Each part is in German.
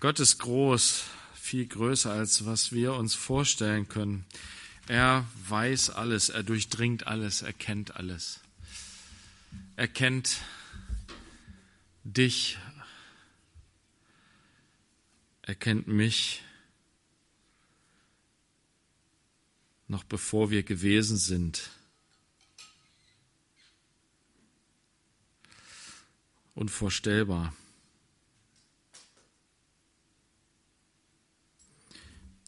Gott ist groß, viel größer, als was wir uns vorstellen können. Er weiß alles, er durchdringt alles, er kennt alles. Er kennt dich, er kennt mich, noch bevor wir gewesen sind. Unvorstellbar.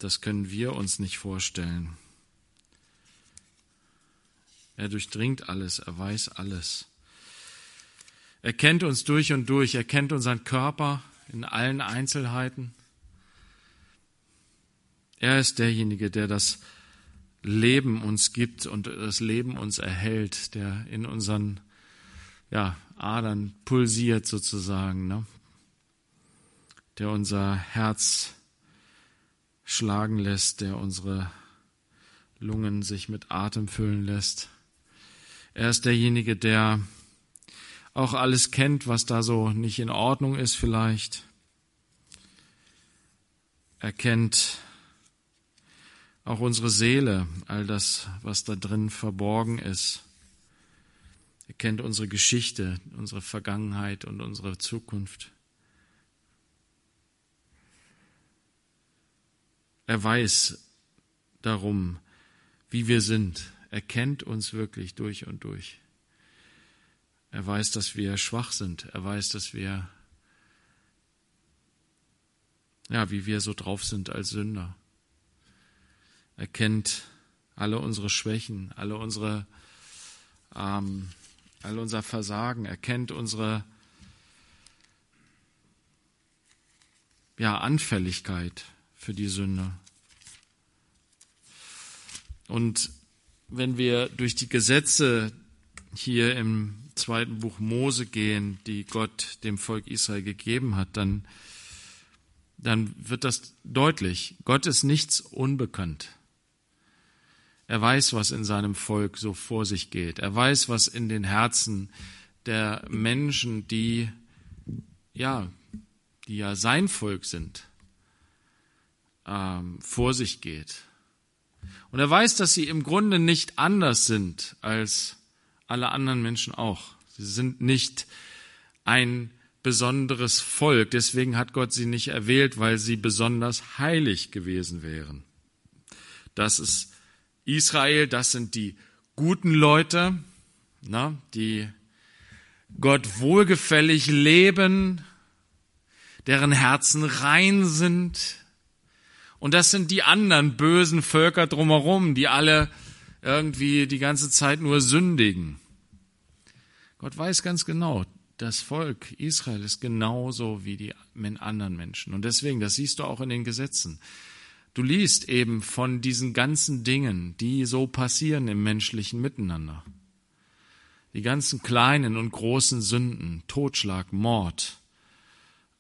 Das können wir uns nicht vorstellen. Er durchdringt alles, er weiß alles. Er kennt uns durch und durch, er kennt unseren Körper in allen Einzelheiten. Er ist derjenige, der das Leben uns gibt und das Leben uns erhält, der in unseren ja, Adern pulsiert sozusagen, ne? der unser Herz schlagen lässt, der unsere Lungen sich mit Atem füllen lässt. Er ist derjenige, der auch alles kennt, was da so nicht in Ordnung ist vielleicht. Er kennt auch unsere Seele, all das, was da drin verborgen ist. Er kennt unsere Geschichte, unsere Vergangenheit und unsere Zukunft. Er weiß darum, wie wir sind. Er kennt uns wirklich durch und durch. Er weiß, dass wir schwach sind. Er weiß, dass wir, ja, wie wir so drauf sind als Sünder. Er kennt alle unsere Schwächen, alle unsere, ähm, all unser Versagen. Er kennt unsere, ja, Anfälligkeit für die Sünde. Und wenn wir durch die Gesetze hier im zweiten Buch Mose gehen, die Gott dem Volk Israel gegeben hat, dann, dann wird das deutlich. Gott ist nichts unbekannt. Er weiß, was in seinem Volk so vor sich geht. Er weiß, was in den Herzen der Menschen, die, ja, die ja sein Volk sind, ähm, vor sich geht. Und er weiß, dass sie im Grunde nicht anders sind als alle anderen Menschen auch. Sie sind nicht ein besonderes Volk. Deswegen hat Gott sie nicht erwählt, weil sie besonders heilig gewesen wären. Das ist Israel, das sind die guten Leute, na, die Gott wohlgefällig leben, deren Herzen rein sind, und das sind die anderen bösen Völker drumherum, die alle irgendwie die ganze Zeit nur sündigen. Gott weiß ganz genau, das Volk Israel ist genauso wie die anderen Menschen. Und deswegen, das siehst du auch in den Gesetzen. Du liest eben von diesen ganzen Dingen, die so passieren im menschlichen Miteinander. Die ganzen kleinen und großen Sünden, Totschlag, Mord,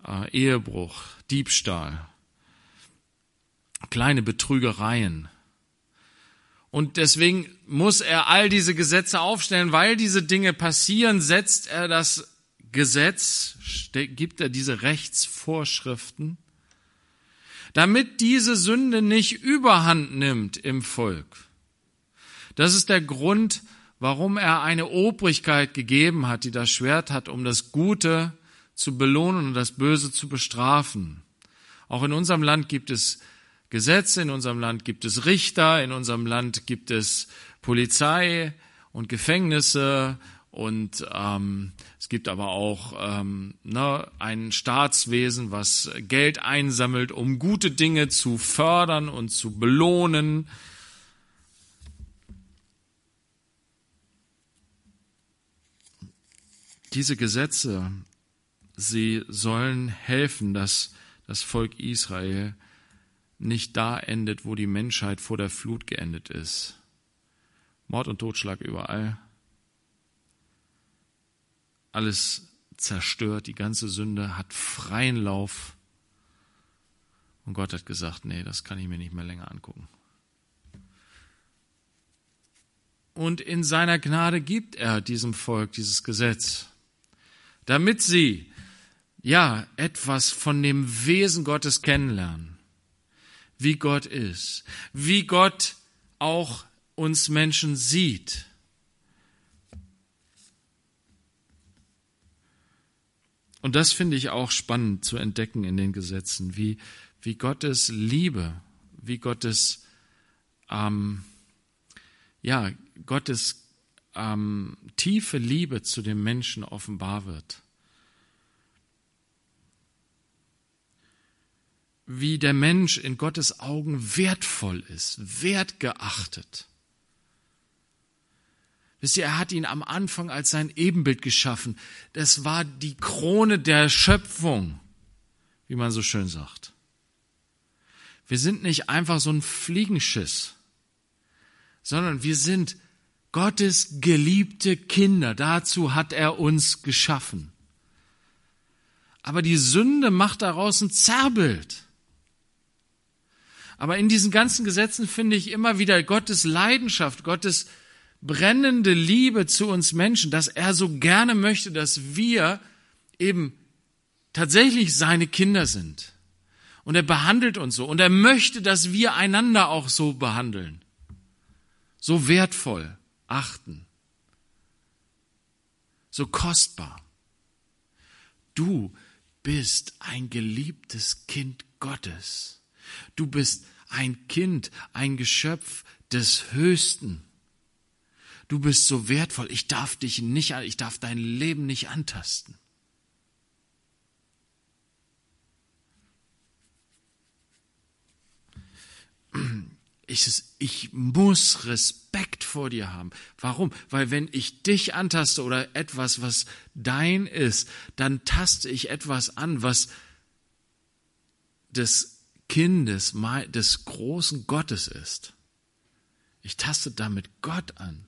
äh, Ehebruch, Diebstahl, kleine Betrügereien. Und deswegen muss er all diese Gesetze aufstellen, weil diese Dinge passieren, setzt er das Gesetz, gibt er diese Rechtsvorschriften, damit diese Sünde nicht überhand nimmt im Volk. Das ist der Grund, warum er eine Obrigkeit gegeben hat, die das Schwert hat, um das Gute zu belohnen und das Böse zu bestrafen. Auch in unserem Land gibt es Gesetze, in unserem Land gibt es Richter, in unserem Land gibt es Polizei und Gefängnisse und ähm, es gibt aber auch ähm, ne, ein Staatswesen, was Geld einsammelt, um gute Dinge zu fördern und zu belohnen. Diese Gesetze, sie sollen helfen, dass das Volk Israel nicht da endet, wo die Menschheit vor der Flut geendet ist. Mord und Totschlag überall. Alles zerstört, die ganze Sünde hat freien Lauf. Und Gott hat gesagt, nee, das kann ich mir nicht mehr länger angucken. Und in seiner Gnade gibt er diesem Volk dieses Gesetz, damit sie ja, etwas von dem Wesen Gottes kennenlernen. Wie Gott ist. Wie Gott auch uns Menschen sieht. Und das finde ich auch spannend zu entdecken in den Gesetzen, wie, wie Gottes Liebe, wie Gottes, ähm, ja, Gottes ähm, tiefe Liebe zu dem Menschen offenbar wird. Wie der Mensch in Gottes Augen wertvoll ist, wertgeachtet. Wisst ihr, er hat ihn am Anfang als sein Ebenbild geschaffen. Das war die Krone der Schöpfung, wie man so schön sagt. Wir sind nicht einfach so ein Fliegenschiss, sondern wir sind Gottes geliebte Kinder. Dazu hat er uns geschaffen. Aber die Sünde macht daraus ein Zerrbild. Aber in diesen ganzen Gesetzen finde ich immer wieder Gottes Leidenschaft, Gottes brennende Liebe zu uns Menschen, dass er so gerne möchte, dass wir eben tatsächlich seine Kinder sind. Und er behandelt uns so. Und er möchte, dass wir einander auch so behandeln. So wertvoll achten. So kostbar. Du bist ein geliebtes Kind Gottes. Du bist ein Kind, ein Geschöpf des Höchsten. Du bist so wertvoll. Ich darf dich nicht, ich darf dein Leben nicht antasten. Ich, ich muss Respekt vor dir haben. Warum? Weil wenn ich dich antaste oder etwas, was dein ist, dann taste ich etwas an, was des Kindes, des großen Gottes ist. Ich taste damit Gott an.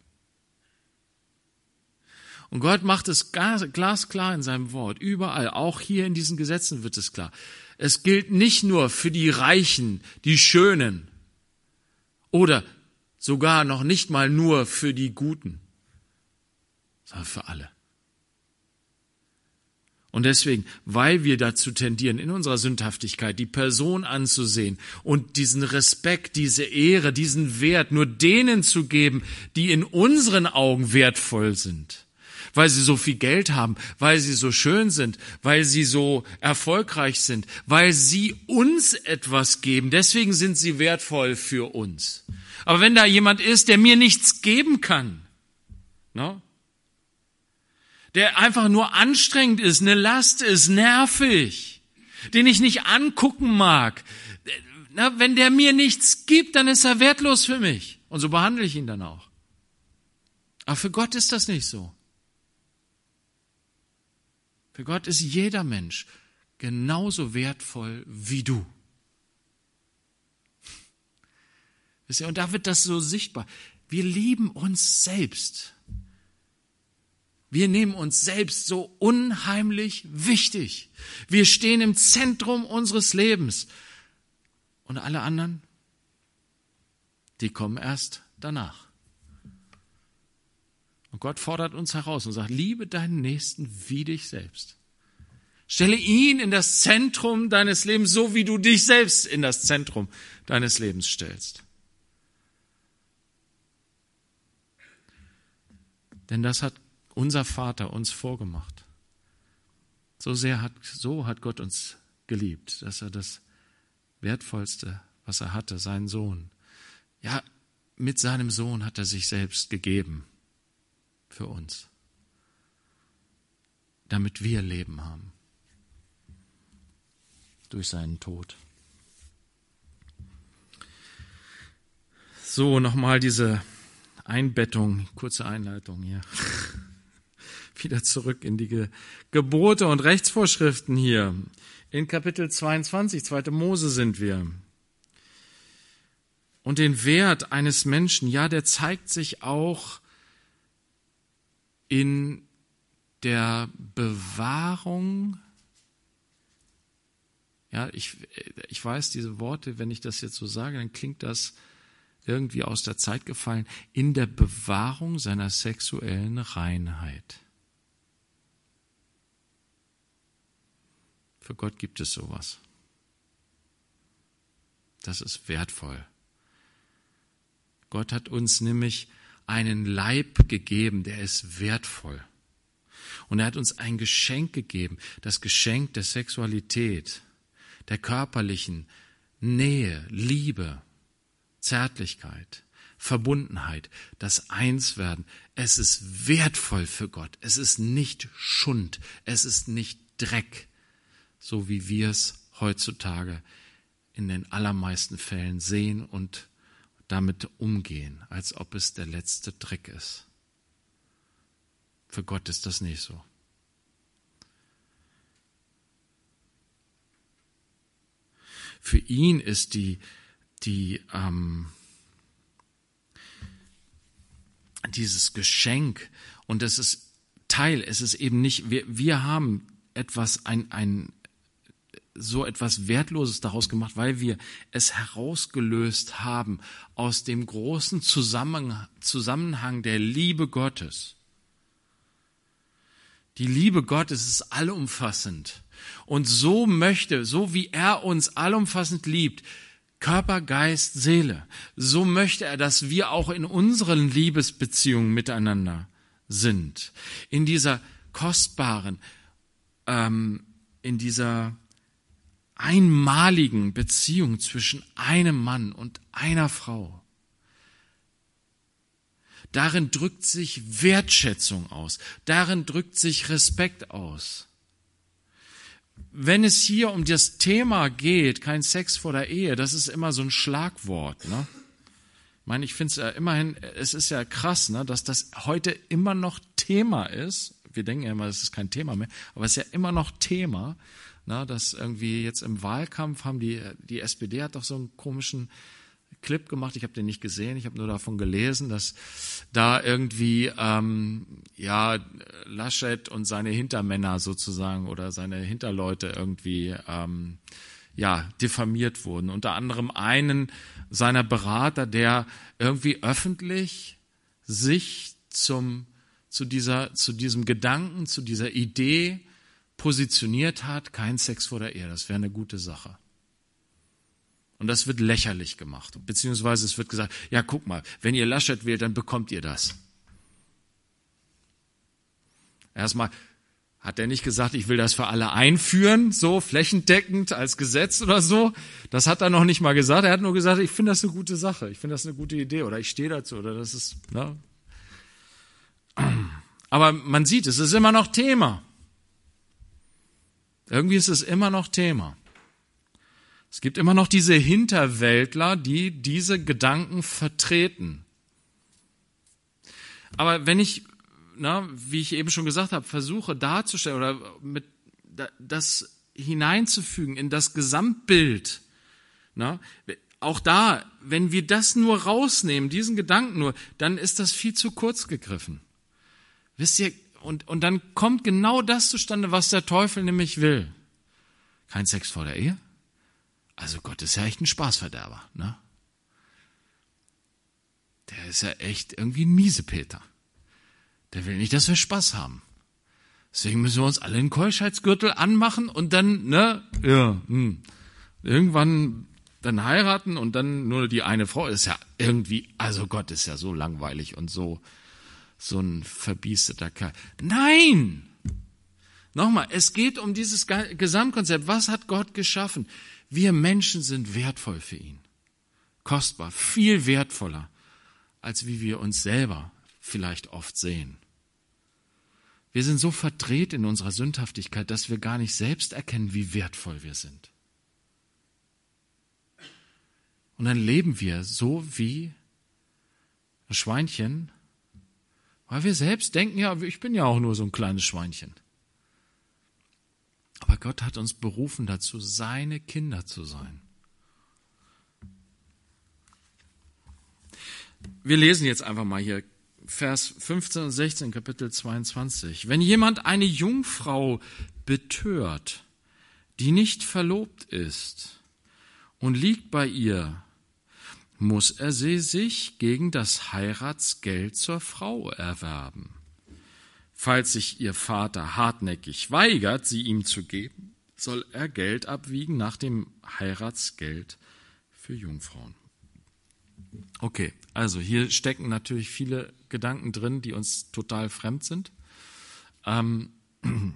Und Gott macht es glasklar in seinem Wort, überall, auch hier in diesen Gesetzen wird es klar. Es gilt nicht nur für die Reichen, die Schönen oder sogar noch nicht mal nur für die Guten, sondern für alle. Und deswegen, weil wir dazu tendieren, in unserer Sündhaftigkeit die Person anzusehen und diesen Respekt, diese Ehre, diesen Wert nur denen zu geben, die in unseren Augen wertvoll sind, weil sie so viel Geld haben, weil sie so schön sind, weil sie so erfolgreich sind, weil sie uns etwas geben. Deswegen sind sie wertvoll für uns. Aber wenn da jemand ist, der mir nichts geben kann, no? Der einfach nur anstrengend ist, eine Last ist, nervig, den ich nicht angucken mag, na, wenn der mir nichts gibt, dann ist er wertlos für mich. Und so behandle ich ihn dann auch. Aber für Gott ist das nicht so. Für Gott ist jeder Mensch genauso wertvoll wie du. Und da wird das so sichtbar. Wir lieben uns selbst. Wir nehmen uns selbst so unheimlich wichtig. Wir stehen im Zentrum unseres Lebens. Und alle anderen, die kommen erst danach. Und Gott fordert uns heraus und sagt, liebe deinen Nächsten wie dich selbst. Stelle ihn in das Zentrum deines Lebens, so wie du dich selbst in das Zentrum deines Lebens stellst. Denn das hat unser Vater uns vorgemacht. So sehr hat, so hat Gott uns geliebt, dass er das Wertvollste, was er hatte, seinen Sohn, ja, mit seinem Sohn hat er sich selbst gegeben für uns, damit wir Leben haben durch seinen Tod. So, nochmal diese Einbettung, kurze Einleitung hier. Wieder zurück in die Gebote und Rechtsvorschriften hier. In Kapitel 22, 2. Mose sind wir. Und den Wert eines Menschen, ja, der zeigt sich auch in der Bewahrung, ja, ich, ich weiß diese Worte, wenn ich das jetzt so sage, dann klingt das irgendwie aus der Zeit gefallen, in der Bewahrung seiner sexuellen Reinheit. Für Gott gibt es sowas. Das ist wertvoll. Gott hat uns nämlich einen Leib gegeben, der ist wertvoll. Und er hat uns ein Geschenk gegeben, das Geschenk der Sexualität, der körperlichen Nähe, Liebe, Zärtlichkeit, Verbundenheit, das Einswerden. Es ist wertvoll für Gott. Es ist nicht Schund. Es ist nicht Dreck, so wie wir es heutzutage in den allermeisten Fällen sehen und damit umgehen, als ob es der letzte Dreck ist. Für Gott ist das nicht so. Für ihn ist die, die, ähm, dieses Geschenk und es ist Teil, es ist eben nicht, wir, wir haben etwas, ein, ein, so etwas Wertloses daraus gemacht, weil wir es herausgelöst haben aus dem großen Zusammenhang, der Liebe Gottes. Die Liebe Gottes ist allumfassend. Und so möchte, so wie er uns allumfassend liebt, Körper, Geist, Seele, so möchte er, dass wir auch in unseren Liebesbeziehungen miteinander sind. In dieser kostbaren, ähm, in dieser einmaligen Beziehung zwischen einem Mann und einer Frau. Darin drückt sich Wertschätzung aus. Darin drückt sich Respekt aus. Wenn es hier um das Thema geht, kein Sex vor der Ehe, das ist immer so ein Schlagwort. Ne? Ich meine, ich finde es ja immerhin, es ist ja krass, ne, dass das heute immer noch Thema ist. Wir denken ja immer, das ist kein Thema mehr, aber es ist ja immer noch Thema, ne, dass irgendwie jetzt im Wahlkampf haben die, die SPD hat doch so einen komischen Clip gemacht, ich habe den nicht gesehen, ich habe nur davon gelesen, dass da irgendwie ähm, ja Laschet und seine Hintermänner sozusagen oder seine Hinterleute irgendwie ähm, ja diffamiert wurden. Unter anderem einen seiner Berater, der irgendwie öffentlich sich zum zu dieser zu diesem Gedanken, zu dieser Idee positioniert hat, kein Sex vor der Ehe, das wäre eine gute Sache. Und das wird lächerlich gemacht. Beziehungsweise es wird gesagt, ja, guck mal, wenn ihr Laschet wählt, dann bekommt ihr das. Erstmal hat er nicht gesagt, ich will das für alle einführen, so flächendeckend als Gesetz oder so. Das hat er noch nicht mal gesagt. Er hat nur gesagt, ich finde das eine gute Sache, ich finde das eine gute Idee oder ich stehe dazu oder das ist. Ne? Aber man sieht, es ist immer noch Thema. Irgendwie ist es immer noch Thema. Es gibt immer noch diese Hinterwäldler, die diese Gedanken vertreten. Aber wenn ich, na, wie ich eben schon gesagt habe, versuche darzustellen oder mit das hineinzufügen in das Gesamtbild, na, auch da, wenn wir das nur rausnehmen, diesen Gedanken nur, dann ist das viel zu kurz gegriffen. Wisst ihr, und, und dann kommt genau das zustande, was der Teufel nämlich will. Kein Sex vor der Ehe, also Gott ist ja echt ein Spaßverderber, ne? Der ist ja echt irgendwie ein Miesepeter. Der will nicht, dass wir Spaß haben. Deswegen müssen wir uns alle einen Keuschheitsgürtel anmachen und dann, ne, ja, hm, irgendwann dann heiraten und dann nur die eine Frau ist ja irgendwie, also Gott ist ja so langweilig und so, so ein verbiesteter Kerl. Nein! Nochmal, es geht um dieses Gesamtkonzept. Was hat Gott geschaffen? Wir Menschen sind wertvoll für ihn. Kostbar, viel wertvoller, als wie wir uns selber vielleicht oft sehen. Wir sind so verdreht in unserer Sündhaftigkeit, dass wir gar nicht selbst erkennen, wie wertvoll wir sind. Und dann leben wir so wie ein Schweinchen, weil wir selbst denken, ja, ich bin ja auch nur so ein kleines Schweinchen. Aber Gott hat uns berufen dazu, seine Kinder zu sein. Wir lesen jetzt einfach mal hier Vers 15 und 16, Kapitel 22. Wenn jemand eine Jungfrau betört, die nicht verlobt ist und liegt bei ihr, muss er sie sich gegen das Heiratsgeld zur Frau erwerben. Falls sich ihr Vater hartnäckig weigert, sie ihm zu geben, soll er Geld abwiegen nach dem Heiratsgeld für Jungfrauen. Okay, also hier stecken natürlich viele Gedanken drin, die uns total fremd sind. Ähm,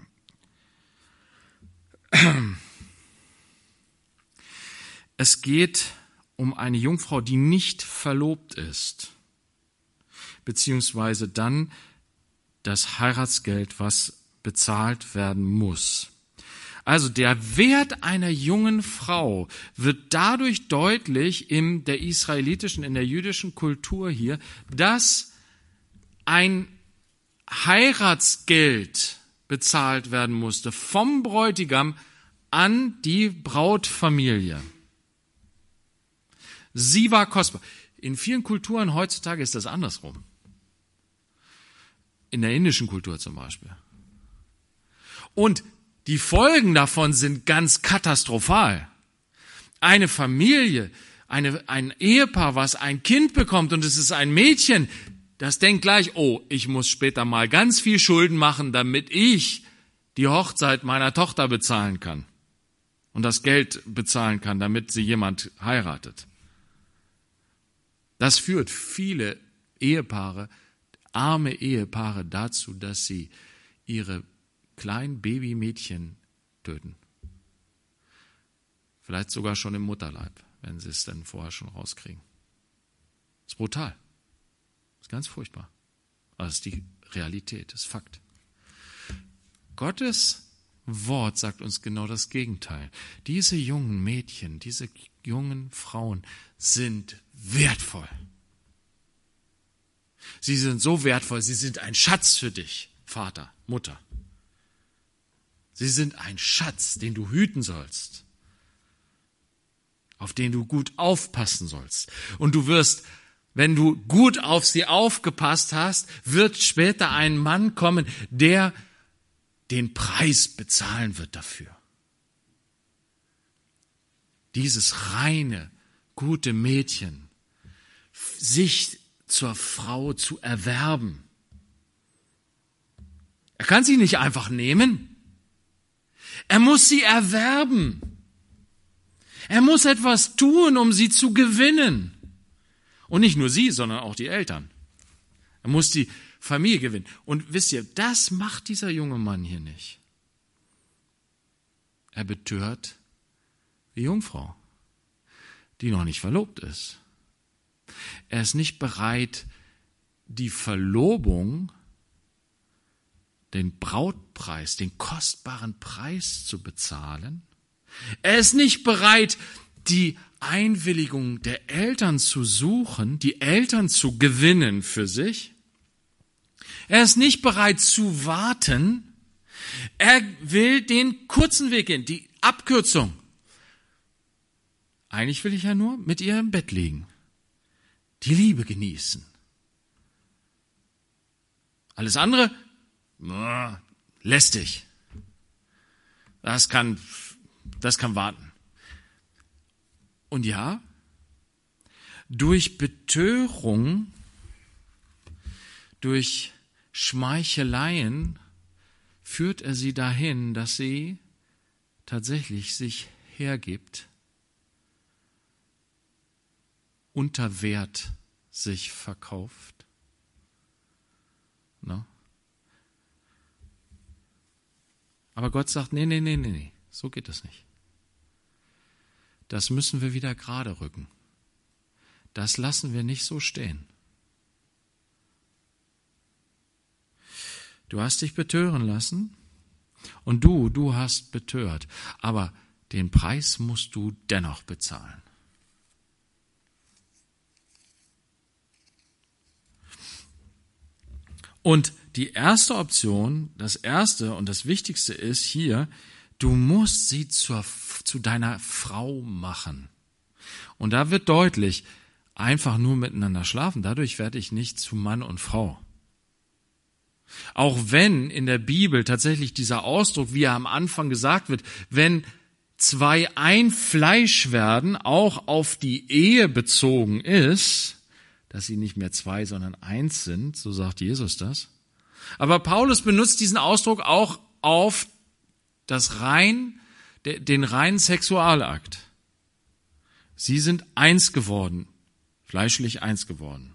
es geht um eine Jungfrau, die nicht verlobt ist, beziehungsweise dann das Heiratsgeld, was bezahlt werden muss. Also der Wert einer jungen Frau wird dadurch deutlich in der israelitischen, in der jüdischen Kultur hier, dass ein Heiratsgeld bezahlt werden musste vom Bräutigam an die Brautfamilie. Sie war kostbar. In vielen Kulturen heutzutage ist das andersrum. In der indischen Kultur zum Beispiel. Und die Folgen davon sind ganz katastrophal. Eine Familie, eine, ein Ehepaar, was ein Kind bekommt und es ist ein Mädchen, das denkt gleich, oh, ich muss später mal ganz viel Schulden machen, damit ich die Hochzeit meiner Tochter bezahlen kann und das Geld bezahlen kann, damit sie jemand heiratet. Das führt viele Ehepaare, arme Ehepaare dazu, dass sie ihre kleinen Babymädchen töten. Vielleicht sogar schon im Mutterleib, wenn sie es dann vorher schon rauskriegen. Das ist brutal. Das ist ganz furchtbar. Aber das ist die Realität, das ist Fakt. Gottes Wort sagt uns genau das Gegenteil. Diese jungen Mädchen, diese jungen Frauen sind wertvoll. Sie sind so wertvoll, sie sind ein Schatz für dich, Vater, Mutter. Sie sind ein Schatz, den du hüten sollst, auf den du gut aufpassen sollst. Und du wirst, wenn du gut auf sie aufgepasst hast, wird später ein Mann kommen, der den Preis bezahlen wird dafür. Dieses reine, gute Mädchen, sich zur Frau zu erwerben. Er kann sie nicht einfach nehmen. Er muss sie erwerben. Er muss etwas tun, um sie zu gewinnen. Und nicht nur sie, sondern auch die Eltern. Er muss die Familie gewinnen. Und wisst ihr, das macht dieser junge Mann hier nicht. Er betört die Jungfrau, die noch nicht verlobt ist. Er ist nicht bereit, die Verlobung den Brautpreis, den kostbaren Preis zu bezahlen. Er ist nicht bereit, die Einwilligung der Eltern zu suchen, die Eltern zu gewinnen für sich. Er ist nicht bereit zu warten. Er will den kurzen Weg gehen, die Abkürzung. Eigentlich will ich ja nur mit ihr im Bett liegen, die Liebe genießen. Alles andere lästig. Das kann, das kann warten. Und ja, durch Betörung, durch Schmeicheleien führt er sie dahin, dass sie tatsächlich sich hergibt, unter Wert sich verkauft. No? Aber Gott sagt, nee, nee, nee, nee, nee, so geht das nicht. Das müssen wir wieder gerade rücken. Das lassen wir nicht so stehen. Du hast dich betören lassen und du, du hast betört, aber den Preis musst du dennoch bezahlen. Und die erste Option, das erste und das wichtigste ist hier, du musst sie zur, zu deiner Frau machen. Und da wird deutlich, einfach nur miteinander schlafen, dadurch werde ich nicht zu Mann und Frau. Auch wenn in der Bibel tatsächlich dieser Ausdruck, wie er am Anfang gesagt wird, wenn zwei ein Fleisch werden, auch auf die Ehe bezogen ist, dass sie nicht mehr zwei, sondern eins sind, so sagt Jesus das. Aber Paulus benutzt diesen Ausdruck auch auf das rein den reinen Sexualakt. Sie sind eins geworden, fleischlich eins geworden.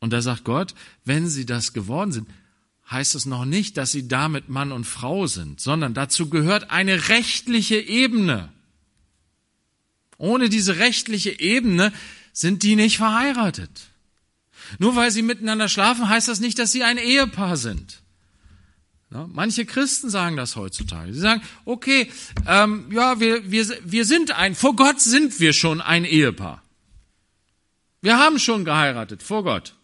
Und da sagt Gott, wenn sie das geworden sind, heißt es noch nicht, dass sie damit Mann und Frau sind, sondern dazu gehört eine rechtliche Ebene. Ohne diese rechtliche Ebene sind die nicht verheiratet. Nur weil sie miteinander schlafen, heißt das nicht, dass sie ein Ehepaar sind. Manche Christen sagen das heutzutage. Sie sagen, okay, ähm, ja, wir, wir, wir sind ein, vor Gott sind wir schon ein Ehepaar. Wir haben schon geheiratet, vor Gott.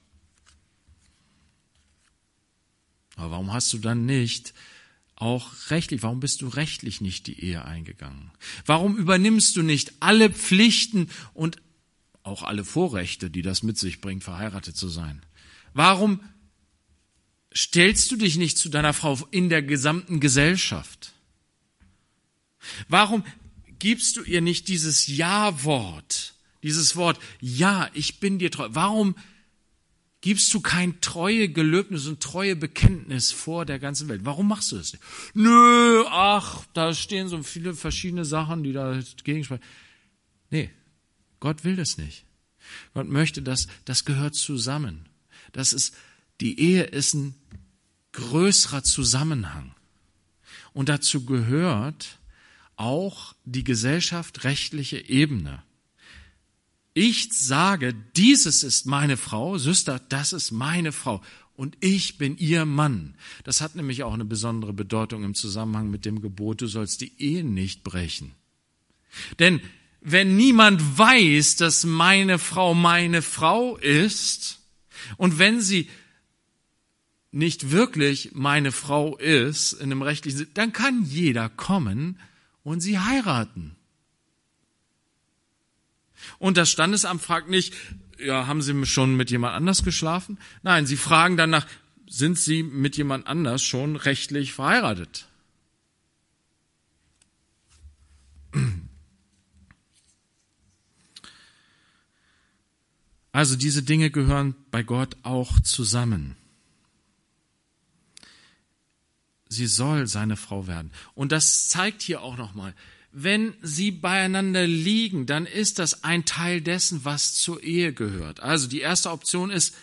Aber warum hast du dann nicht auch rechtlich, warum bist du rechtlich nicht die Ehe eingegangen? Warum übernimmst du nicht alle Pflichten und auch alle Vorrechte, die das mit sich bringt, verheiratet zu sein? Warum stellst du dich nicht zu deiner Frau in der gesamten Gesellschaft? Warum gibst du ihr nicht dieses Ja-Wort, dieses Wort, ja, ich bin dir treu? Warum gibst du kein treue Gelöbnis und treue Bekenntnis vor der ganzen Welt? Warum machst du das nicht? Nö, ach, da stehen so viele verschiedene Sachen, die da gegensprechen. Nee, Gott will das nicht. Gott möchte das, das gehört zusammen. Das ist, die Ehe ist ein größerer Zusammenhang. Und dazu gehört auch die gesellschaftrechtliche Ebene. Ich sage, dieses ist meine Frau, Süster, das ist meine Frau und ich bin ihr Mann. Das hat nämlich auch eine besondere Bedeutung im Zusammenhang mit dem Gebot, du sollst die Ehe nicht brechen. Denn wenn niemand weiß, dass meine Frau meine Frau ist und wenn sie nicht wirklich meine Frau ist, in einem rechtlichen Sinn, dann kann jeder kommen und sie heiraten. Und das Standesamt fragt nicht, ja, haben Sie schon mit jemand anders geschlafen? Nein, sie fragen danach, sind Sie mit jemand anders schon rechtlich verheiratet? Also diese Dinge gehören bei Gott auch zusammen sie soll seine Frau werden. Und das zeigt hier auch nochmal, wenn sie beieinander liegen, dann ist das ein Teil dessen, was zur Ehe gehört. Also die erste Option ist,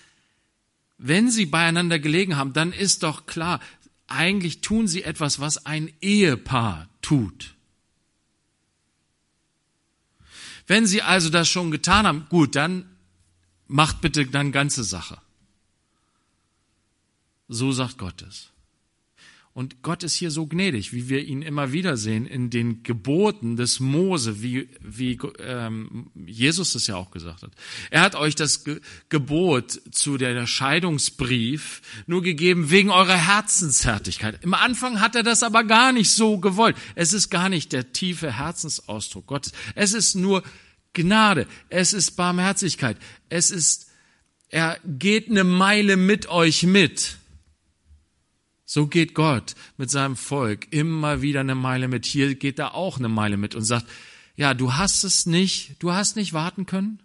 wenn sie beieinander gelegen haben, dann ist doch klar, eigentlich tun sie etwas, was ein Ehepaar tut. Wenn sie also das schon getan haben, gut, dann macht bitte dann ganze Sache. So sagt Gott es. Und Gott ist hier so gnädig, wie wir ihn immer wieder sehen in den Geboten des Mose, wie, wie ähm, Jesus es ja auch gesagt hat. Er hat euch das Ge Gebot zu der Scheidungsbrief nur gegeben wegen eurer Herzenshärtigkeit. Im Anfang hat er das aber gar nicht so gewollt. Es ist gar nicht der tiefe Herzensausdruck Gottes. Es ist nur Gnade. Es ist Barmherzigkeit. Es ist, er geht eine Meile mit euch mit. So geht Gott mit seinem Volk immer wieder eine Meile mit. Hier geht er auch eine Meile mit und sagt, ja, du hast es nicht, du hast nicht warten können.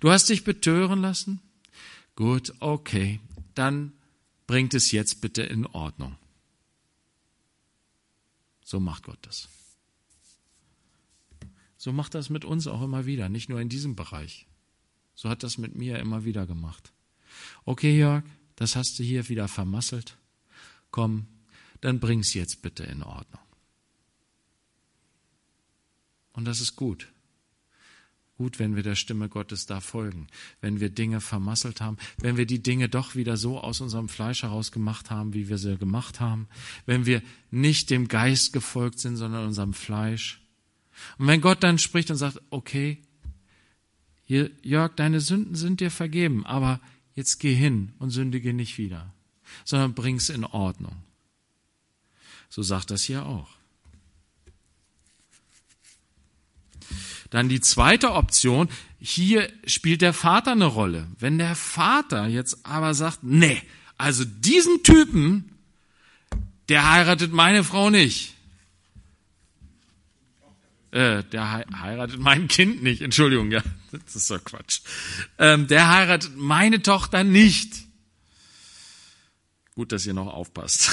Du hast dich betören lassen. Gut, okay, dann bringt es jetzt bitte in Ordnung. So macht Gott das. So macht das mit uns auch immer wieder, nicht nur in diesem Bereich. So hat das mit mir immer wieder gemacht. Okay, Jörg, das hast du hier wieder vermasselt komm, dann bring's jetzt bitte in Ordnung. Und das ist gut. Gut, wenn wir der Stimme Gottes da folgen, wenn wir Dinge vermasselt haben, wenn wir die Dinge doch wieder so aus unserem Fleisch heraus gemacht haben, wie wir sie gemacht haben, wenn wir nicht dem Geist gefolgt sind, sondern unserem Fleisch. Und wenn Gott dann spricht und sagt, okay, Jörg, deine Sünden sind dir vergeben, aber jetzt geh hin und sündige nicht wieder sondern bring's in Ordnung. So sagt das hier auch. Dann die zweite Option, hier spielt der Vater eine Rolle. Wenn der Vater jetzt aber sagt, nee, also diesen Typen, der heiratet meine Frau nicht. Äh, der heiratet mein Kind nicht, Entschuldigung, ja, das ist doch Quatsch. Ähm, der heiratet meine Tochter nicht. Gut, dass ihr noch aufpasst.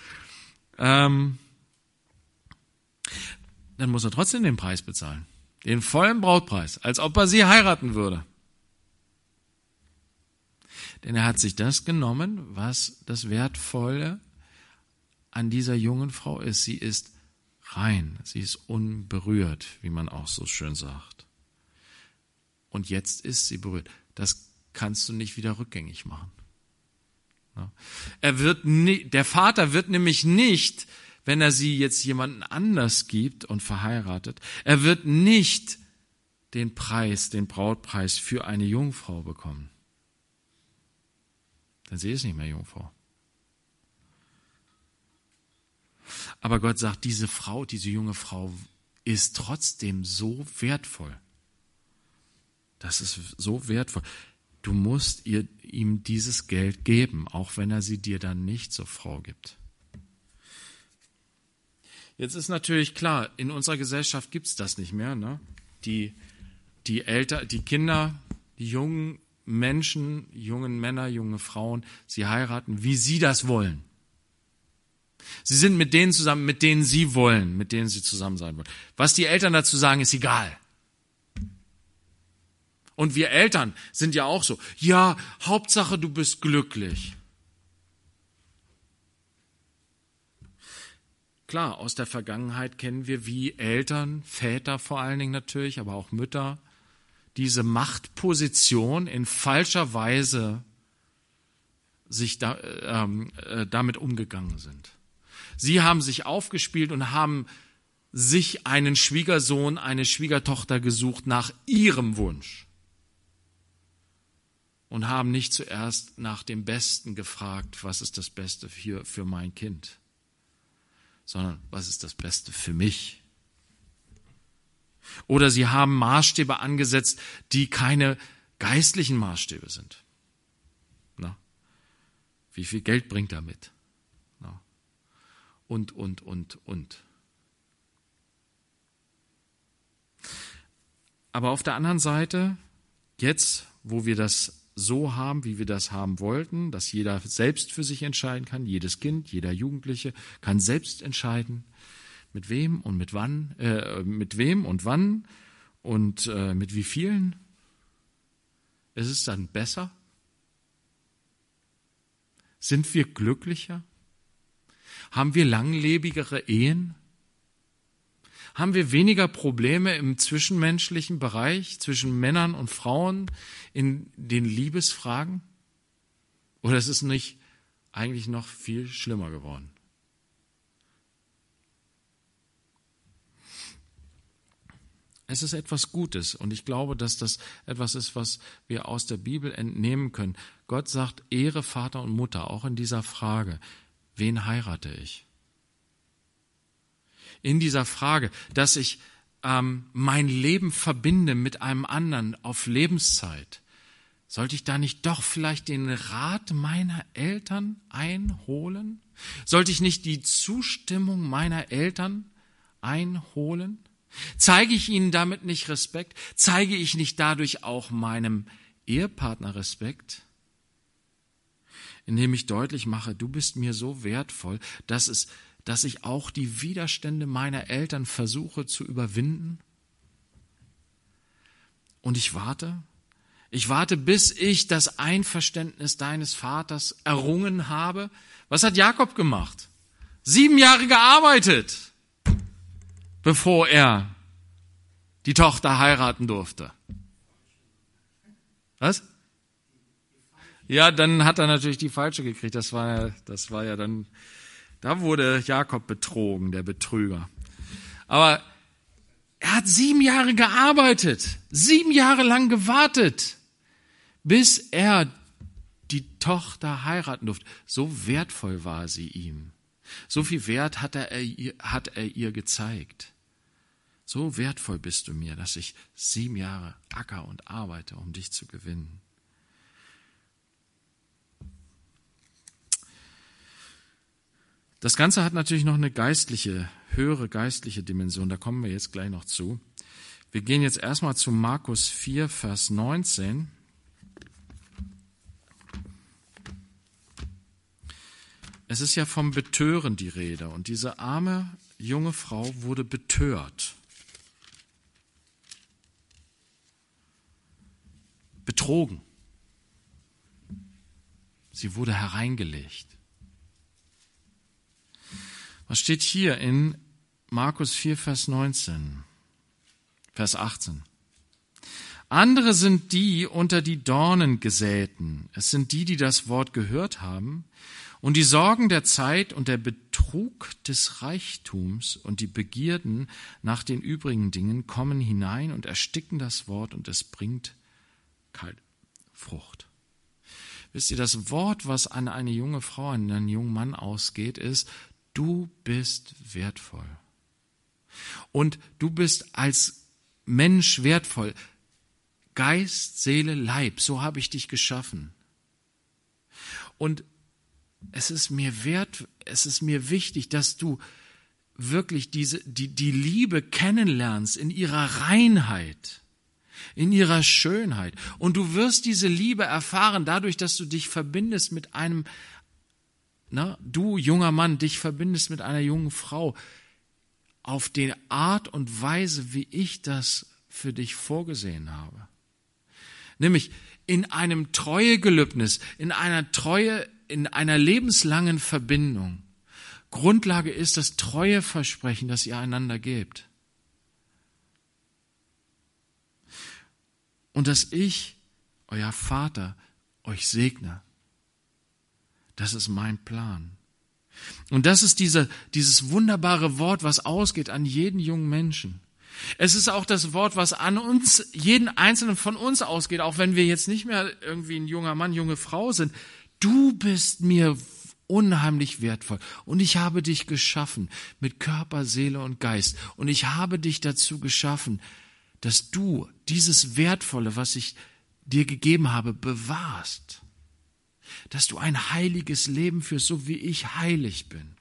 ähm, dann muss er trotzdem den Preis bezahlen. Den vollen Brautpreis, als ob er sie heiraten würde. Denn er hat sich das genommen, was das Wertvolle an dieser jungen Frau ist. Sie ist rein, sie ist unberührt, wie man auch so schön sagt. Und jetzt ist sie berührt. Das kannst du nicht wieder rückgängig machen. Er wird nie, der Vater wird nämlich nicht, wenn er sie jetzt jemanden anders gibt und verheiratet, er wird nicht den Preis, den Brautpreis für eine Jungfrau bekommen. Denn sie ist nicht mehr Jungfrau. Aber Gott sagt, diese Frau, diese junge Frau ist trotzdem so wertvoll. Das ist so wertvoll. Du musst ihr, ihm dieses Geld geben, auch wenn er sie dir dann nicht zur Frau gibt. Jetzt ist natürlich klar, in unserer Gesellschaft gibt es das nicht mehr. Ne? Die, die Eltern, die Kinder, die jungen Menschen, jungen Männer, junge Frauen, sie heiraten, wie sie das wollen. Sie sind mit denen zusammen, mit denen sie wollen, mit denen sie zusammen sein wollen. Was die Eltern dazu sagen, ist egal. Und wir Eltern sind ja auch so. Ja, Hauptsache du bist glücklich. Klar, aus der Vergangenheit kennen wir, wie Eltern, Väter vor allen Dingen natürlich, aber auch Mütter, diese Machtposition in falscher Weise sich da, ähm, äh, damit umgegangen sind. Sie haben sich aufgespielt und haben sich einen Schwiegersohn, eine Schwiegertochter gesucht nach ihrem Wunsch und haben nicht zuerst nach dem Besten gefragt, was ist das Beste für, für mein Kind, sondern was ist das Beste für mich. Oder sie haben Maßstäbe angesetzt, die keine geistlichen Maßstäbe sind. Na? Wie viel Geld bringt er mit? Na? Und, und, und, und. Aber auf der anderen Seite, jetzt, wo wir das so haben, wie wir das haben wollten, dass jeder selbst für sich entscheiden kann, jedes Kind, jeder Jugendliche kann selbst entscheiden, mit wem und mit wann, äh, mit wem und wann und äh, mit wie vielen. Ist es dann besser? Sind wir glücklicher? Haben wir langlebigere Ehen? Haben wir weniger Probleme im zwischenmenschlichen Bereich zwischen Männern und Frauen in den Liebesfragen? Oder ist es nicht eigentlich noch viel schlimmer geworden? Es ist etwas Gutes und ich glaube, dass das etwas ist, was wir aus der Bibel entnehmen können. Gott sagt, Ehre Vater und Mutter, auch in dieser Frage, wen heirate ich? In dieser Frage, dass ich ähm, mein Leben verbinde mit einem anderen auf Lebenszeit, sollte ich da nicht doch vielleicht den Rat meiner Eltern einholen? Sollte ich nicht die Zustimmung meiner Eltern einholen? Zeige ich ihnen damit nicht Respekt? Zeige ich nicht dadurch auch meinem Ehepartner Respekt? Indem ich deutlich mache, du bist mir so wertvoll, dass es dass ich auch die Widerstände meiner Eltern versuche zu überwinden? Und ich warte. Ich warte, bis ich das Einverständnis deines Vaters errungen habe. Was hat Jakob gemacht? Sieben Jahre gearbeitet, bevor er die Tochter heiraten durfte. Was? Ja, dann hat er natürlich die falsche gekriegt. Das war ja, das war ja dann da wurde Jakob betrogen, der Betrüger. Aber er hat sieben Jahre gearbeitet, sieben Jahre lang gewartet, bis er die Tochter heiraten durfte. So wertvoll war sie ihm. So viel Wert hat er, ihr, hat er ihr gezeigt. So wertvoll bist du mir, dass ich sieben Jahre acker und arbeite, um dich zu gewinnen. Das Ganze hat natürlich noch eine geistliche, höhere geistliche Dimension. Da kommen wir jetzt gleich noch zu. Wir gehen jetzt erstmal zu Markus 4, Vers 19. Es ist ja vom Betören die Rede. Und diese arme junge Frau wurde betört. Betrogen. Sie wurde hereingelegt. Was steht hier in Markus 4, Vers 19, Vers 18? Andere sind die unter die Dornen gesäten. Es sind die, die das Wort gehört haben und die Sorgen der Zeit und der Betrug des Reichtums und die Begierden nach den übrigen Dingen kommen hinein und ersticken das Wort und es bringt kalt Frucht. Wisst ihr, das Wort, was an eine junge Frau, an einen jungen Mann ausgeht, ist, du bist wertvoll. Und du bist als Mensch wertvoll. Geist, Seele, Leib, so habe ich dich geschaffen. Und es ist mir wert, es ist mir wichtig, dass du wirklich diese, die, die Liebe kennenlernst in ihrer Reinheit, in ihrer Schönheit. Und du wirst diese Liebe erfahren dadurch, dass du dich verbindest mit einem, na, du junger Mann, dich verbindest mit einer jungen Frau auf die Art und Weise, wie ich das für dich vorgesehen habe. Nämlich in einem Treuegelübnis, in einer Treue, in einer lebenslangen Verbindung. Grundlage ist das Treueversprechen, das ihr einander gebt. Und dass ich, euer Vater, euch segne. Das ist mein Plan. Und das ist dieser, dieses wunderbare Wort, was ausgeht an jeden jungen Menschen. Es ist auch das Wort, was an uns, jeden einzelnen von uns ausgeht, auch wenn wir jetzt nicht mehr irgendwie ein junger Mann, junge Frau sind. Du bist mir unheimlich wertvoll und ich habe dich geschaffen mit Körper, Seele und Geist und ich habe dich dazu geschaffen, dass du dieses Wertvolle, was ich dir gegeben habe, bewahrst. Dass du ein heiliges Leben führst, so wie ich heilig bin.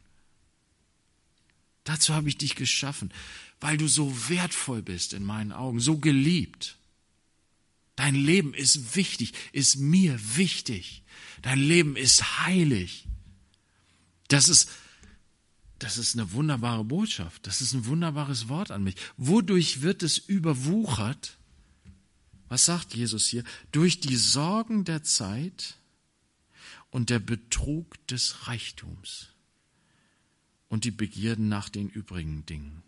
Dazu habe ich dich geschaffen, weil du so wertvoll bist in meinen Augen, so geliebt. Dein Leben ist wichtig, ist mir wichtig. Dein Leben ist heilig. Das ist, das ist eine wunderbare Botschaft. Das ist ein wunderbares Wort an mich. Wodurch wird es überwuchert? Was sagt Jesus hier? Durch die Sorgen der Zeit und der Betrug des Reichtums und die Begierden nach den übrigen Dingen.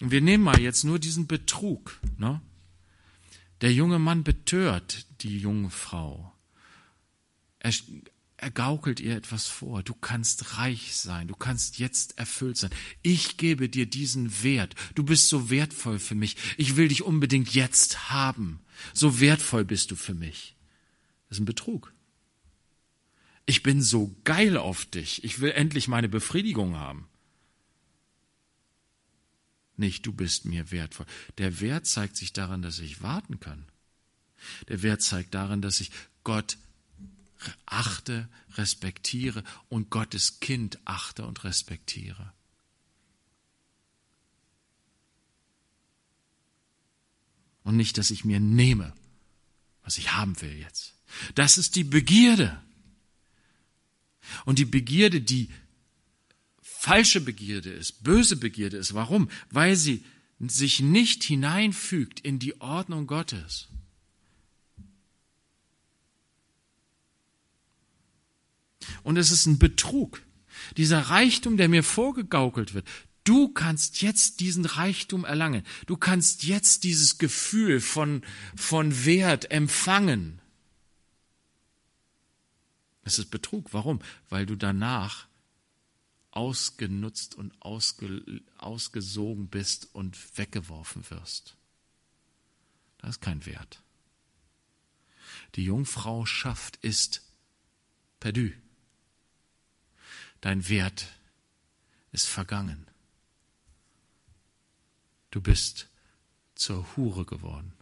Und wir nehmen mal jetzt nur diesen Betrug. Ne? Der junge Mann betört die junge Frau. Er, er gaukelt ihr etwas vor. Du kannst reich sein. Du kannst jetzt erfüllt sein. Ich gebe dir diesen Wert. Du bist so wertvoll für mich. Ich will dich unbedingt jetzt haben. So wertvoll bist du für mich. Das ist ein Betrug. Ich bin so geil auf dich. Ich will endlich meine Befriedigung haben nicht, du bist mir wertvoll. Der Wert zeigt sich daran, dass ich warten kann. Der Wert zeigt daran, dass ich Gott achte, respektiere und Gottes Kind achte und respektiere. Und nicht, dass ich mir nehme, was ich haben will jetzt. Das ist die Begierde. Und die Begierde, die falsche Begierde ist, böse Begierde ist. Warum? Weil sie sich nicht hineinfügt in die Ordnung Gottes. Und es ist ein Betrug. Dieser Reichtum, der mir vorgegaukelt wird, du kannst jetzt diesen Reichtum erlangen. Du kannst jetzt dieses Gefühl von, von Wert empfangen. Es ist Betrug. Warum? Weil du danach ausgenutzt und ausge, ausgesogen bist und weggeworfen wirst. Das ist kein Wert. Die Jungfrau schafft ist perdu. Dein Wert ist vergangen. Du bist zur Hure geworden.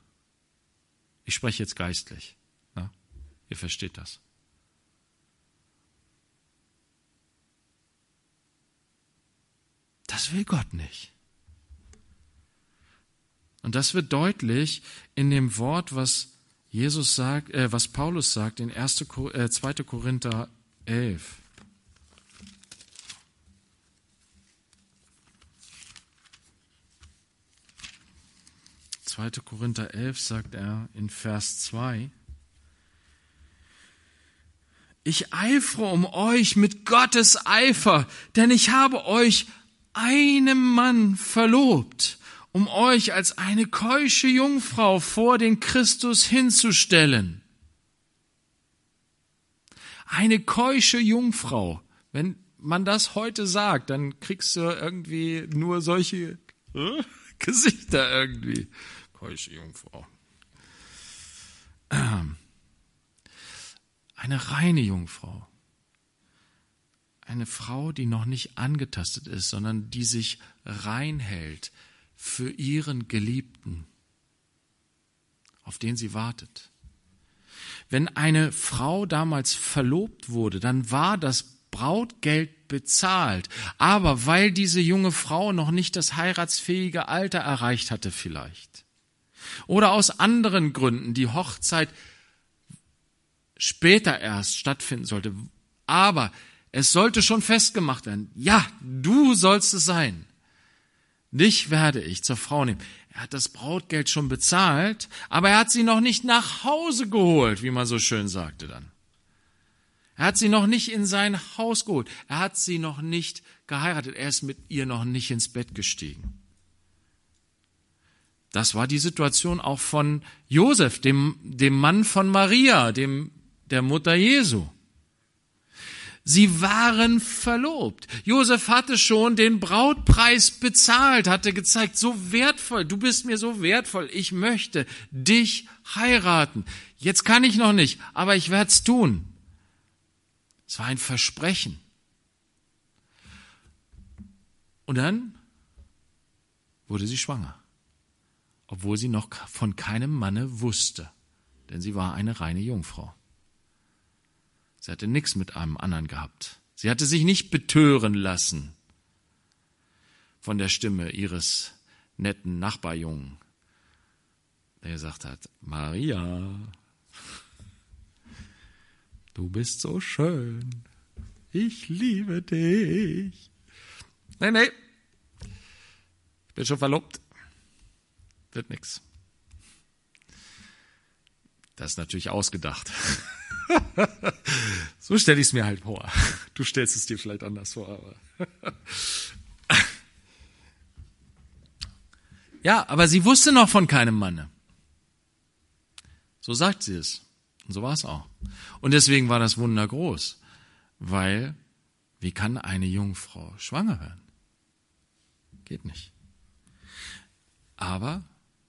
Ich spreche jetzt geistlich. Na? Ihr versteht das. Das will Gott nicht. Und das wird deutlich in dem Wort, was Jesus sagt, äh, was Paulus sagt in 1. Ko äh, 2. Korinther 11. Zweite Korinther 11 sagt er in Vers 2, ich eifre um euch mit Gottes Eifer, denn ich habe euch einem Mann verlobt, um euch als eine keusche Jungfrau vor den Christus hinzustellen. Eine keusche Jungfrau. Wenn man das heute sagt, dann kriegst du irgendwie nur solche äh, Gesichter irgendwie. Keusche Jungfrau. Eine reine Jungfrau. Eine Frau, die noch nicht angetastet ist, sondern die sich reinhält für ihren Geliebten, auf den sie wartet. Wenn eine Frau damals verlobt wurde, dann war das Brautgeld bezahlt. Aber weil diese junge Frau noch nicht das heiratsfähige Alter erreicht hatte vielleicht, oder aus anderen Gründen die Hochzeit später erst stattfinden sollte, aber es sollte schon festgemacht werden, ja, du sollst es sein. Dich werde ich zur Frau nehmen. Er hat das Brautgeld schon bezahlt, aber er hat sie noch nicht nach Hause geholt, wie man so schön sagte dann. Er hat sie noch nicht in sein Haus geholt. Er hat sie noch nicht geheiratet. Er ist mit ihr noch nicht ins Bett gestiegen. Das war die Situation auch von Josef, dem, dem Mann von Maria, dem, der Mutter Jesu. Sie waren verlobt. Josef hatte schon den Brautpreis bezahlt, hatte gezeigt, so wertvoll, du bist mir so wertvoll, ich möchte dich heiraten. Jetzt kann ich noch nicht, aber ich werde es tun. Es war ein Versprechen. Und dann wurde sie schwanger, obwohl sie noch von keinem Manne wusste, denn sie war eine reine Jungfrau. Sie hatte nichts mit einem anderen gehabt. Sie hatte sich nicht betören lassen von der Stimme ihres netten Nachbarjungen, der gesagt hat, Maria, du bist so schön, ich liebe dich. Nee, nee, ich bin schon verlobt, wird nix. Das ist natürlich ausgedacht. so stelle ich es mir halt vor. Du stellst es dir vielleicht anders vor, aber. ja, aber sie wusste noch von keinem Manne. So sagt sie es. Und so war es auch. Und deswegen war das Wunder groß. Weil, wie kann eine Jungfrau schwanger werden? Geht nicht. Aber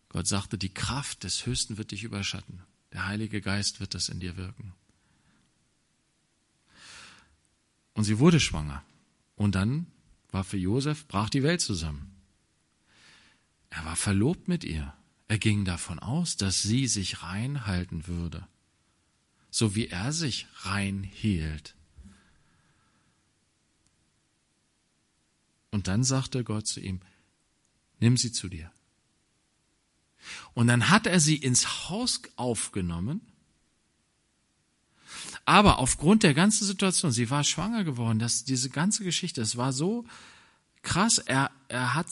Gott sagte, die Kraft des Höchsten wird dich überschatten. Der Heilige Geist wird das in dir wirken. Und sie wurde schwanger. Und dann war für Josef, brach die Welt zusammen. Er war verlobt mit ihr. Er ging davon aus, dass sie sich rein halten würde, so wie er sich rein hielt. Und dann sagte Gott zu ihm, nimm sie zu dir. Und dann hat er sie ins Haus aufgenommen aber aufgrund der ganzen Situation, sie war schwanger geworden, dass diese ganze Geschichte, es war so krass, er, er hat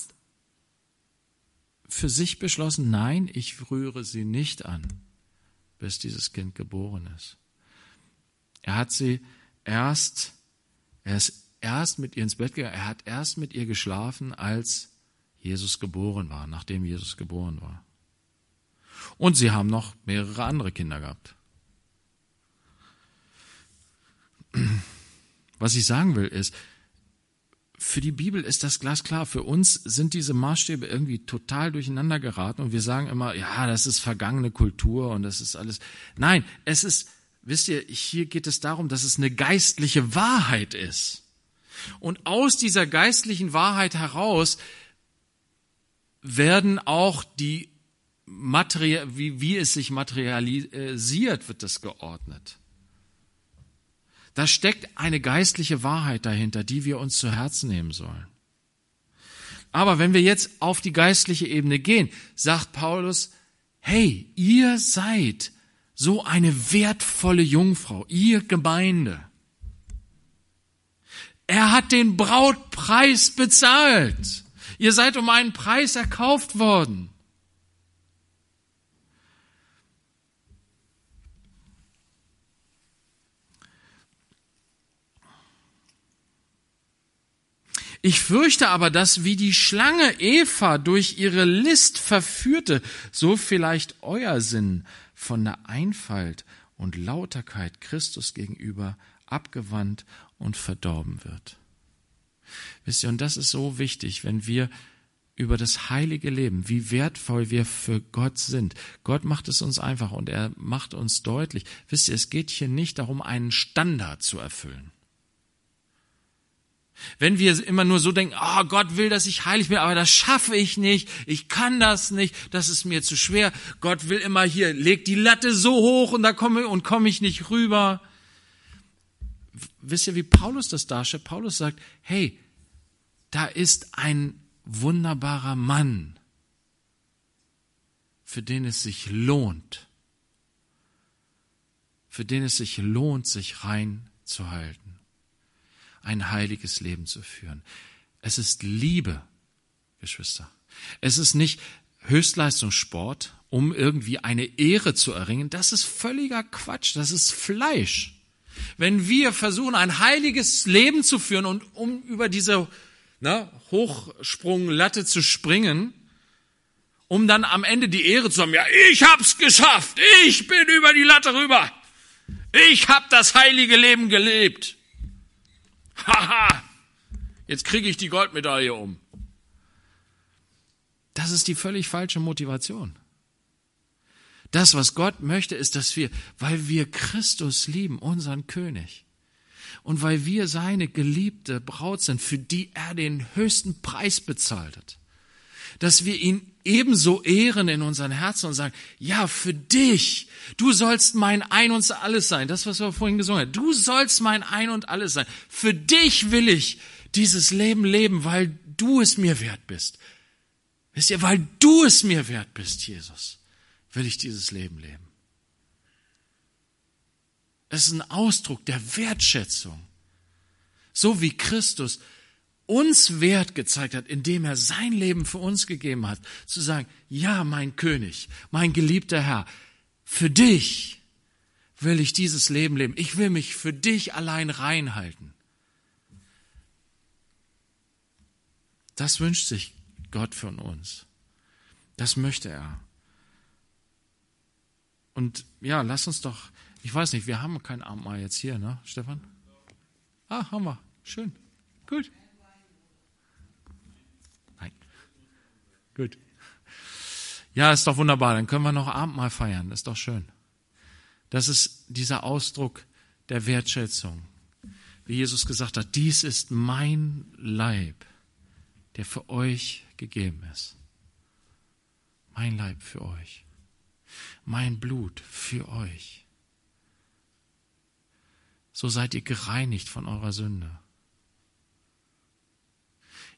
für sich beschlossen, nein, ich rühre sie nicht an, bis dieses Kind geboren ist. Er hat sie erst, er ist erst mit ihr ins Bett gegangen, er hat erst mit ihr geschlafen, als Jesus geboren war, nachdem Jesus geboren war. Und sie haben noch mehrere andere Kinder gehabt. Was ich sagen will ist, für die Bibel ist das glasklar. Für uns sind diese Maßstäbe irgendwie total durcheinander geraten und wir sagen immer, ja, das ist vergangene Kultur und das ist alles. Nein, es ist, wisst ihr, hier geht es darum, dass es eine geistliche Wahrheit ist. Und aus dieser geistlichen Wahrheit heraus werden auch die Material, wie, wie es sich materialisiert, wird das geordnet. Da steckt eine geistliche Wahrheit dahinter, die wir uns zu Herzen nehmen sollen. Aber wenn wir jetzt auf die geistliche Ebene gehen, sagt Paulus, hey, ihr seid so eine wertvolle Jungfrau, ihr Gemeinde. Er hat den Brautpreis bezahlt. Ihr seid um einen Preis erkauft worden. Ich fürchte aber, dass wie die Schlange Eva durch ihre List verführte, so vielleicht euer Sinn von der Einfalt und Lauterkeit Christus gegenüber abgewandt und verdorben wird. Wisst ihr, und das ist so wichtig, wenn wir über das heilige Leben, wie wertvoll wir für Gott sind. Gott macht es uns einfach und er macht uns deutlich. Wisst ihr, es geht hier nicht darum, einen Standard zu erfüllen. Wenn wir immer nur so denken, oh, Gott will, dass ich heilig bin, aber das schaffe ich nicht, ich kann das nicht, das ist mir zu schwer. Gott will immer hier, legt die Latte so hoch und da komme und komme ich nicht rüber. Wisst ihr, wie Paulus das darstellt? Paulus sagt, hey, da ist ein wunderbarer Mann, für den es sich lohnt, für den es sich lohnt, sich rein zu halten, ein heiliges Leben zu führen. Es ist Liebe, Geschwister. Es ist nicht Höchstleistungssport, um irgendwie eine Ehre zu erringen. Das ist völliger Quatsch. Das ist Fleisch. Wenn wir versuchen, ein heiliges Leben zu führen und um über diese ne, Hochsprunglatte zu springen, um dann am Ende die Ehre zu haben, ja, ich hab's geschafft, ich bin über die Latte rüber, ich hab das heilige Leben gelebt. Haha, jetzt kriege ich die Goldmedaille um. Das ist die völlig falsche Motivation. Das, was Gott möchte, ist, dass wir, weil wir Christus lieben, unseren König, und weil wir seine geliebte Braut sind, für die er den höchsten Preis bezahlt hat, dass wir ihn ebenso ehren in unseren Herzen und sagen, ja, für dich, du sollst mein Ein und Alles sein. Das, was wir vorhin gesungen haben. Du sollst mein Ein und Alles sein. Für dich will ich dieses Leben leben, weil du es mir wert bist. Wisst ihr, weil du es mir wert bist, Jesus, will ich dieses Leben leben. Es ist ein Ausdruck der Wertschätzung. So wie Christus uns Wert gezeigt hat, indem er sein Leben für uns gegeben hat, zu sagen, ja, mein König, mein geliebter Herr, für dich will ich dieses Leben leben. Ich will mich für dich allein reinhalten. Das wünscht sich Gott von uns. Das möchte er. Und ja, lass uns doch ich weiß nicht, wir haben kein Abendmahl jetzt hier, ne, Stefan? Ah, haben wir. Schön. Gut. Nein. Gut. Ja, ist doch wunderbar. Dann können wir noch Abendmahl feiern. ist doch schön. Das ist dieser Ausdruck der Wertschätzung. Wie Jesus gesagt hat, dies ist mein Leib, der für euch gegeben ist. Mein Leib für euch. Mein Blut für euch so seid ihr gereinigt von eurer Sünde.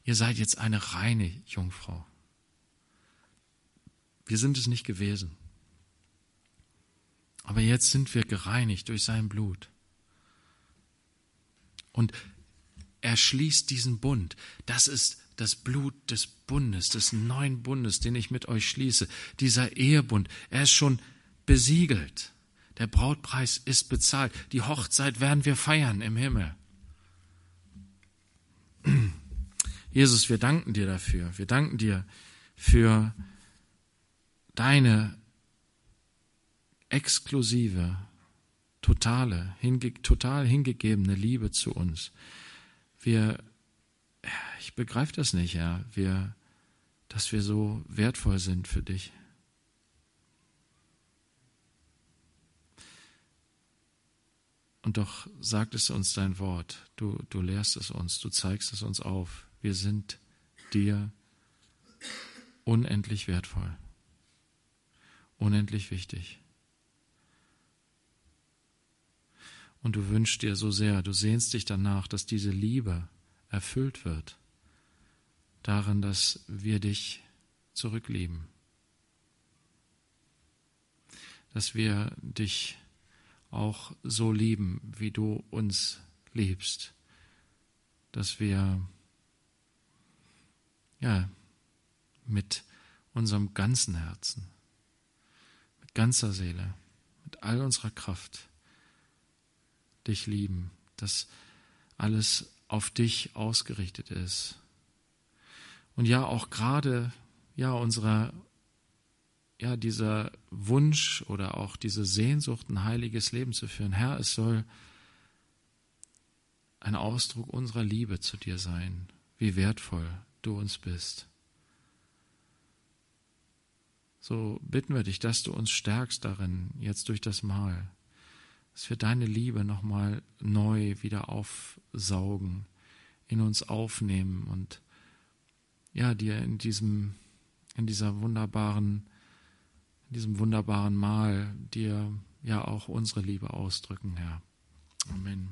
Ihr seid jetzt eine reine Jungfrau. Wir sind es nicht gewesen. Aber jetzt sind wir gereinigt durch sein Blut. Und er schließt diesen Bund. Das ist das Blut des Bundes, des neuen Bundes, den ich mit euch schließe. Dieser Ehebund, er ist schon besiegelt. Der Brautpreis ist bezahlt. Die Hochzeit werden wir feiern im Himmel. Jesus, wir danken dir dafür. Wir danken dir für deine exklusive, totale, hinge total hingegebene Liebe zu uns. Wir, ich begreife das nicht, ja, wir, dass wir so wertvoll sind für dich. Und doch sagt es uns dein Wort. Du, du lehrst es uns, du zeigst es uns auf. Wir sind dir unendlich wertvoll, unendlich wichtig. Und du wünschst dir so sehr, du sehnst dich danach, dass diese Liebe erfüllt wird, darin, dass wir dich zurücklieben, dass wir dich auch so lieben, wie du uns liebst, dass wir ja mit unserem ganzen Herzen, ganzer Seele, mit all unserer Kraft dich lieben, dass alles auf dich ausgerichtet ist. Und ja, auch gerade, ja, unserer, ja, dieser Wunsch oder auch diese Sehnsucht, ein heiliges Leben zu führen. Herr, es soll ein Ausdruck unserer Liebe zu dir sein, wie wertvoll du uns bist. So bitten wir dich, dass du uns stärkst darin, jetzt durch das Mahl, dass wir deine Liebe nochmal neu wieder aufsaugen, in uns aufnehmen und ja, dir in diesem, in dieser wunderbaren, in diesem wunderbaren Mahl dir ja auch unsere Liebe ausdrücken, Herr. Amen.